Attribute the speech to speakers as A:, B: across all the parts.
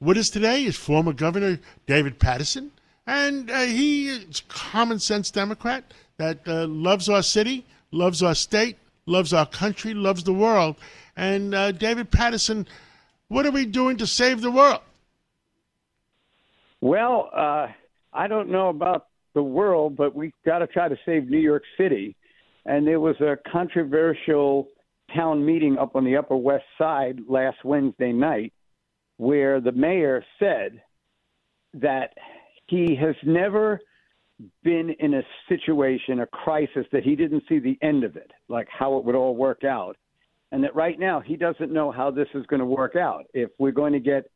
A: with us today is former Governor David Paterson, and uh, he is common sense Democrat that uh, loves our city, loves our state, loves our country, loves the world. And uh, David Paterson, what are we doing to save the world?
B: Well, uh, I don't know about the world, but we've got to try to save New York City. And there was a controversial town meeting up on the Upper West Side last Wednesday night where the mayor said that he has never been in a situation, a crisis that he didn't see the end of it, like how it would all work out. And that right now he doesn't know how this is going to work out. If we're going to get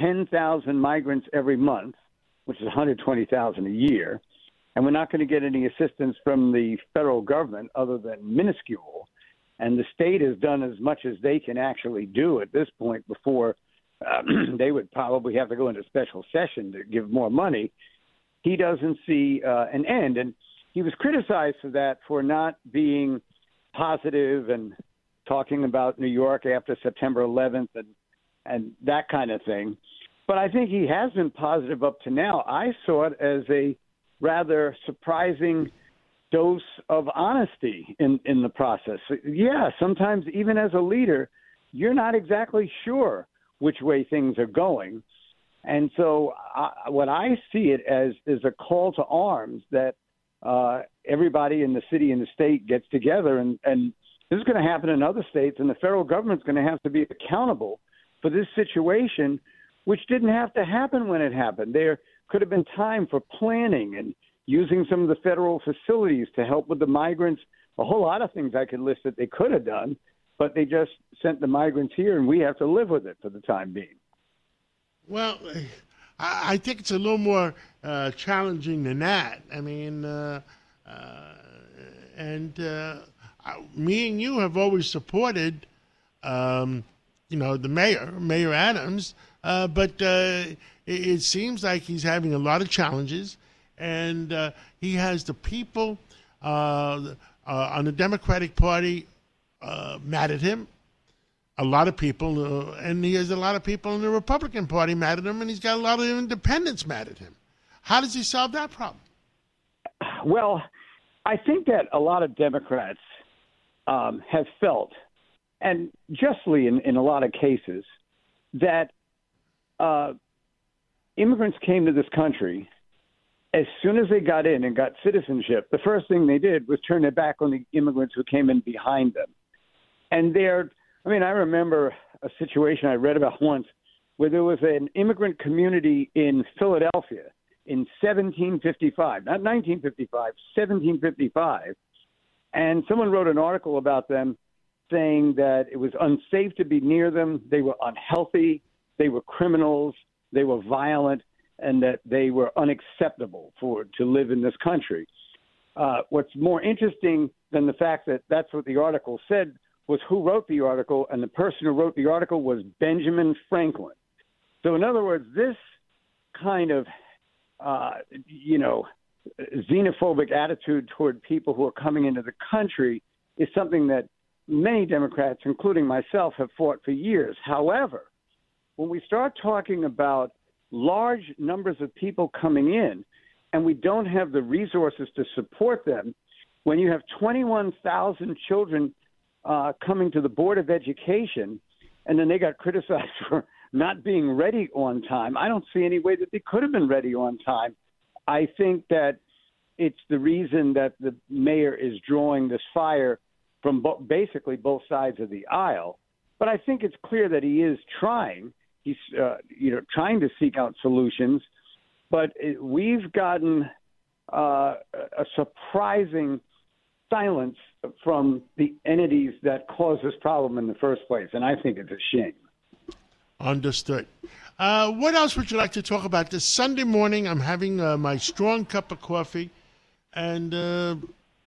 B: 10,000 migrants every month, which is 120,000 a year, and we're not going to get any assistance from the federal government other than minuscule. And the state has done as much as they can actually do at this point before um, they would probably have to go into special session to give more money. He doesn't see uh, an end. And he was criticized for that for not being positive and talking about New York after September 11th and and that kind of thing. But I think he has been positive up to now. I saw it as a rather surprising dose of honesty in in the process. Yeah, sometimes even as a leader, you're not exactly sure which way things are going. And so, I, what I see it as is a call to arms that uh, everybody in the city and the state gets together, and, and this is going to happen in other states, and the federal government's going to have to be accountable for this situation, which didn't have to happen when it happened. There could have been time for planning and using some of the federal facilities to help with the migrants. A whole lot of things I could list that they could have done, but they just sent the migrants here, and we have to live with it for the time being.
A: Well, I think it's a little more uh, challenging than that. I mean, uh, uh, and uh, me and you have always supported um, you know, the mayor, Mayor Adams. Uh, but uh, it, it, seems like he's having a lot of challenges, and he has the people on the Democratic Party uh, mad at him. A lot of people, and he has a lot of people in the Republican Party mad at him, and he's got a lot of independents mad at him. How does he solve that problem?
B: Well, I think that a lot of Democrats um, have felt – and justly in, in a lot of cases, that uh, immigrants came to this country as soon as they got in and got citizenship. The first thing they did was turn their back on the immigrants who came in behind them. And they're, I mean, I remember a situation I read about once where there was an immigrant community in Philadelphia in 1755, not 1955, 1755. And someone wrote an article about them saying that it was unsafe to be near them, they were unhealthy, they were criminals, they were violent, and that they were unacceptable for to live in this country. Uh, what's more interesting than the fact that that's what the article said was who wrote the article, and the person who wrote the article was Benjamin Franklin. So, in other words, this kind of, uh, you know, xenophobic attitude toward people who are coming into the country is something that many Democrats, including myself, have fought for years. However, when we start talking about large numbers of people coming in and we don't have the resources to support them, when you have 21,000 children uh, coming to the Board of Education and then they got criticized for not being ready on time, I don't see any way that they could have been ready on time. I think that it's the reason that the mayor is drawing this fire from bo- basically both sides of the aisle. But I think it's clear that he is trying. He's uh, you know trying to seek out solutions. But it, we've gotten uh, a surprising silence from the entities that caused this problem in the first place, and I think it's a shame.
A: Understood. Uh, what else would you like to talk about? This Sunday morning, I'm having uh, my strong cup of coffee, and uh,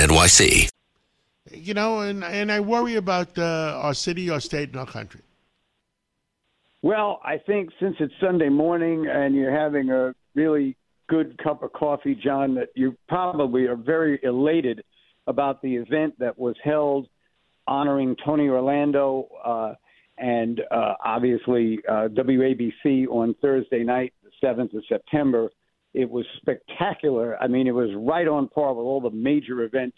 C: NYC.
A: You know, and, and I worry about uh, our city, our state, and our country.
B: Well, I think since it's Sunday morning and you're having a really good cup of coffee, John, that you probably are very elated about the event that was held honoring Tony Orlando uh, and uh, obviously uh, WABC on Thursday night, the 7th of September. It was spectacular. I mean, it was right on par with all the major events,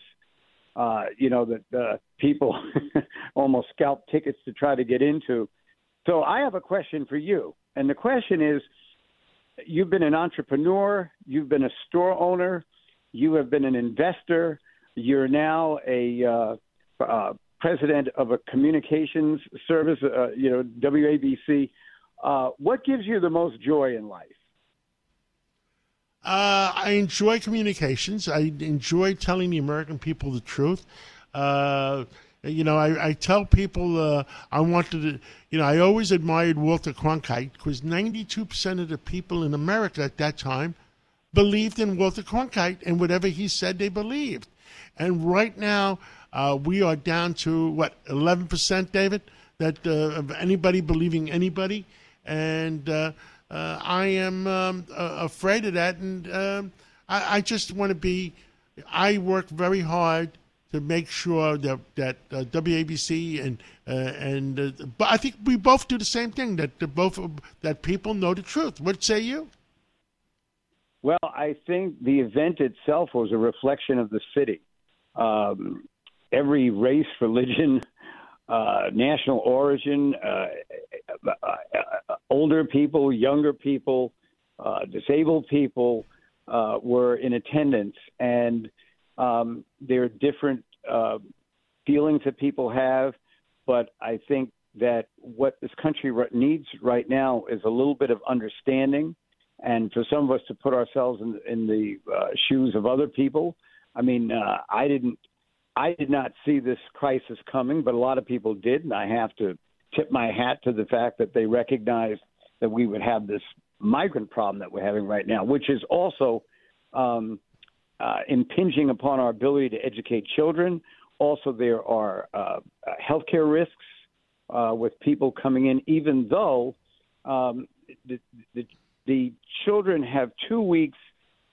B: uh, you know, that uh, people almost scalp tickets to try to get into. So I have a question for you. And the question is you've been an entrepreneur, you've been a store owner, you have been an investor, you're now a uh, uh, president of a communications service, uh, you know, WABC. Uh, what gives you the most joy in life?
A: Uh, I enjoy communications. I enjoy telling the American people the truth. Uh, you know, I, I tell people uh, I wanted to, you know, I always admired Walter Cronkite because 92% of the people in America at that time believed in Walter Cronkite and whatever he said they believed. And right now, uh, we are down to what, 11%, David, that uh, of anybody believing anybody. And, uh, I am um, uh, afraid of that, and um, I, I, just want to be. I work very hard to make sure that that uh, WABC and uh, and uh, but I think we both do the same thing that both that people know the truth. What say you?
B: Well, I think the event itself was a reflection of the city. Um, every race, religion, uh, national origin, uh, older people, younger people, uh, disabled people uh, were in attendance, and um, there are different uh, feelings that people have. But I think that what this country needs right now is a little bit of understanding, and for some of us to put ourselves in, in the uh, shoes of other people. I mean, uh, I didn't. I did not see this crisis coming, but a lot of people did, and I have to tip my hat to the fact that they recognized that we would have this migrant problem that we're having right now, which is also um, uh, impinging upon our ability to educate children. Also, there are uh, healthcare risks uh, with people coming in, even though um, the, the, the children have two weeks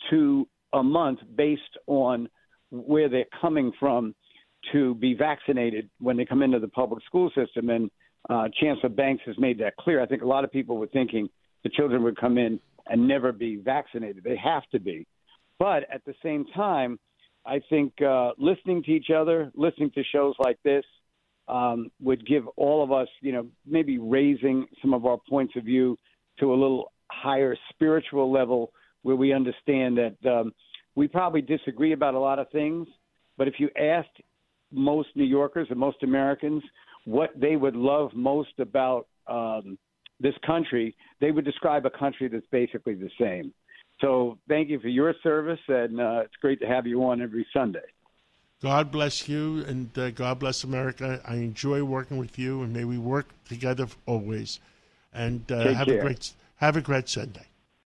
B: to a month based on where they're coming from to be vaccinated when they come into the public school system. And uh, Chancellor Banks has made that clear. I think a lot of people were thinking the children would come in and never be vaccinated. They have to be. But at the same time, I think uh, listening to each other, listening to shows like this, um, would give all of us, you know, maybe raising some of our points of view to a little higher spiritual level where we understand that um, we probably disagree about a lot of things. But if you asked most New Yorkers and most Americans what they would love most about um, this country, they would describe a country that's basically the same. So thank you for your service, and uh, it's great to have you on every Sunday.
A: God bless you, and uh, God bless America. I enjoy working with you, and may we work together always. And uh, have care. a great have a great Sunday.